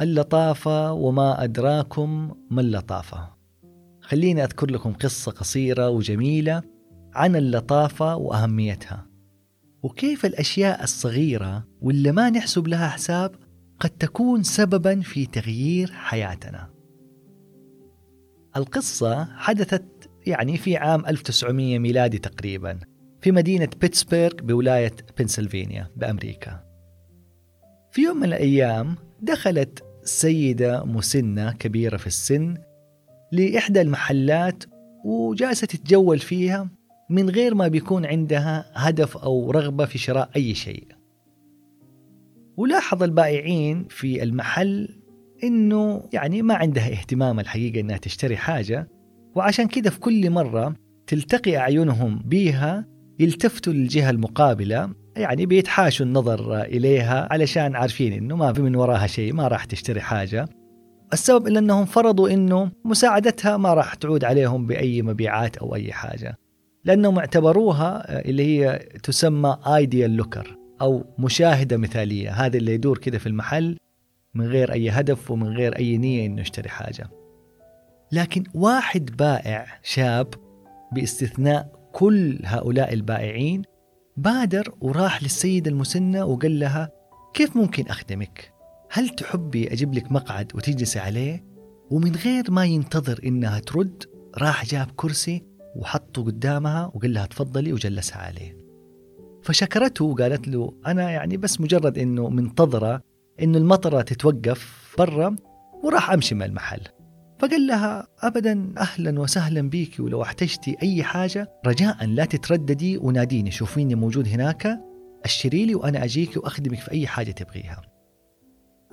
اللطافة وما أدراكم ما اللطافة خليني أذكر لكم قصة قصيرة وجميلة عن اللطافة وأهميتها. وكيف الأشياء الصغيرة واللي ما نحسب لها حساب قد تكون سببا في تغيير حياتنا. القصة حدثت يعني في عام 1900 ميلادي تقريبا في مدينة بيتسبرغ بولاية بنسلفانيا بأمريكا. في يوم من الأيام دخلت سيدة مسنة كبيرة في السن لإحدى المحلات وجالسة تتجول فيها من غير ما بيكون عندها هدف أو رغبة في شراء أي شيء. ولاحظ البائعين في المحل إنه يعني ما عندها اهتمام الحقيقة إنها تشتري حاجة وعشان كذا في كل مرة تلتقي أعينهم بيها يلتفتوا للجهة المقابلة يعني بيتحاشوا النظر إليها علشان عارفين إنه ما في من وراها شيء ما راح تشتري حاجة. السبب إلا إنهم فرضوا إنه مساعدتها ما راح تعود عليهم بأي مبيعات أو أي حاجة. لأنهم اعتبروها اللي هي تسمى ايديال لوكر أو مشاهدة مثالية. هذا اللي يدور كده في المحل من غير أي هدف ومن غير أي نية إنه يشتري حاجة. لكن واحد بائع شاب باستثناء كل هؤلاء البائعين بادر وراح للسيدة المسنة وقال لها كيف ممكن أخدمك؟ هل تحبي أجيب لك مقعد وتجلسي عليه؟ ومن غير ما ينتظر إنها ترد راح جاب كرسي وحطه قدامها وقال لها تفضلي وجلسها عليه فشكرته وقالت له أنا يعني بس مجرد إنه منتظرة إنه المطرة تتوقف برا وراح أمشي من المحل فقال لها أبدا أهلا وسهلا بيك ولو احتجتي أي حاجة رجاء لا تترددي وناديني شوفيني موجود هناك أشتري لي وأنا أجيك وأخدمك في أي حاجة تبغيها.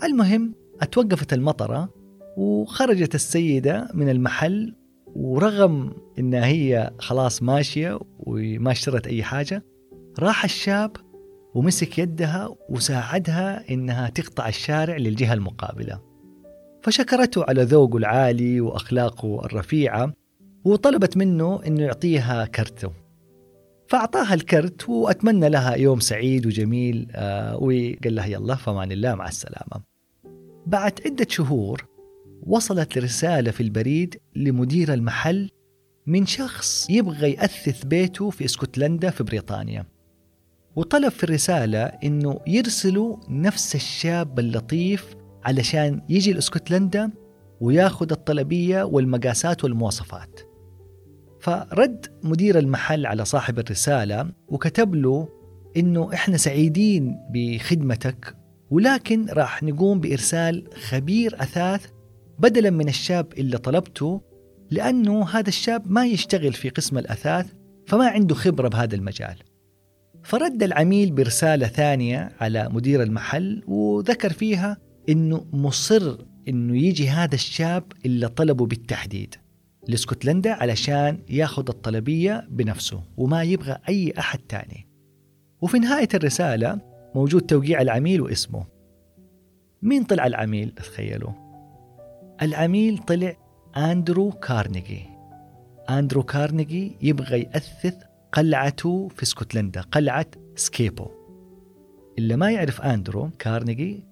المهم أتوقفت المطرة وخرجت السيدة من المحل ورغم إنها هي خلاص ماشية وما اشترت أي حاجة راح الشاب ومسك يدها وساعدها إنها تقطع الشارع للجهة المقابلة. فشكرته على ذوقه العالي وأخلاقه الرفيعة وطلبت منه إنه يعطيها كرته. فأعطاها الكرت وأتمنى لها يوم سعيد وجميل آه وقال لها يلا فمان الله مع السلامة. بعد عدة شهور وصلت رسالة في البريد لمدير المحل من شخص يبغى يأثث بيته في اسكتلندا في بريطانيا. وطلب في الرسالة إنه يرسلوا نفس الشاب اللطيف علشان يجي لإسكتلندا وياخذ الطلبية والمقاسات والمواصفات فرد مدير المحل على صاحب الرسالة وكتب له إنه إحنا سعيدين بخدمتك ولكن راح نقوم بإرسال خبير أثاث بدلا من الشاب اللي طلبته لأنه هذا الشاب ما يشتغل في قسم الأثاث فما عنده خبرة بهذا المجال. فرد العميل برسالة ثانية على مدير المحل وذكر فيها إنه مصر إنه يجي هذا الشاب اللي طلبه بالتحديد لإسكتلندا علشان ياخذ الطلبية بنفسه وما يبغى أي أحد تاني. وفي نهاية الرسالة موجود توقيع العميل واسمه. مين طلع العميل تخيلوا؟ العميل طلع أندرو كارنيجي. أندرو كارنيجي يبغى يأثث قلعته في إسكتلندا، قلعة سكيبو. اللي ما يعرف أندرو كارنيجي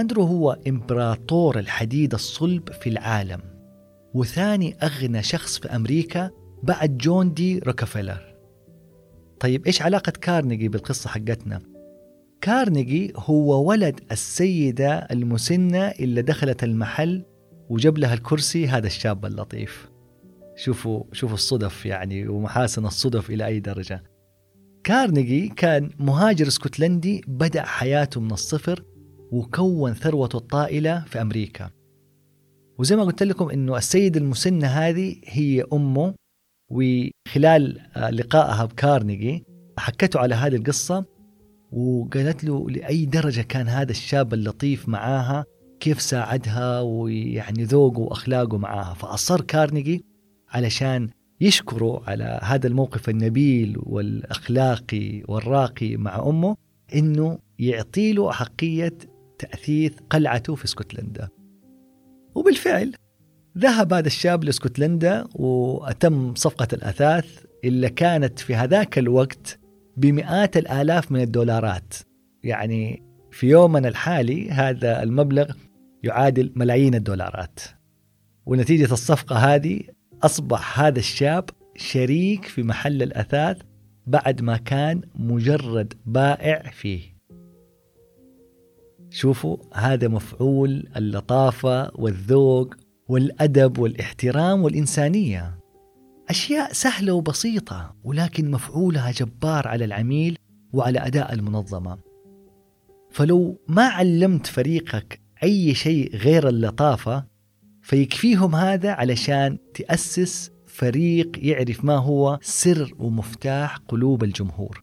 أندرو هو إمبراطور الحديد الصلب في العالم وثاني أغنى شخص في أمريكا بعد جون دي روكفيلر طيب إيش علاقة كارنيجي بالقصة حقتنا؟ كارنيجي هو ولد السيدة المسنة اللي دخلت المحل وجاب لها الكرسي هذا الشاب اللطيف. شوفوا شوفوا الصدف يعني ومحاسن الصدف إلى أي درجة. كارنيجي كان مهاجر اسكتلندي بدأ حياته من الصفر وكون ثروته الطائلة في أمريكا. وزي ما قلت لكم إنه السيدة المسنة هذه هي أمه وخلال لقائها بكارنيجي حكته على هذه القصة وقالت له لأي درجة كان هذا الشاب اللطيف معاها كيف ساعدها ويعني ذوقه وأخلاقه معاها. فأصر كارنيجي علشان يشكره على هذا الموقف النبيل والأخلاقي والراقي مع أمه إنه يعطي له أحقية تأثيث قلعته في اسكتلندا. وبالفعل ذهب هذا الشاب لاسكتلندا وأتم صفقة الأثاث اللي كانت في هذاك الوقت بمئات الآلاف من الدولارات. يعني في يومنا الحالي هذا المبلغ يعادل ملايين الدولارات. ونتيجة الصفقة هذه أصبح هذا الشاب شريك في محل الأثاث بعد ما كان مجرد بائع فيه. شوفوا هذا مفعول اللطافة والذوق والأدب والإحترام والإنسانية. أشياء سهلة وبسيطة ولكن مفعولها جبار على العميل وعلى أداء المنظمة. فلو ما علمت فريقك أي شيء غير اللطافة فيكفيهم هذا علشان تأسس فريق يعرف ما هو سر ومفتاح قلوب الجمهور.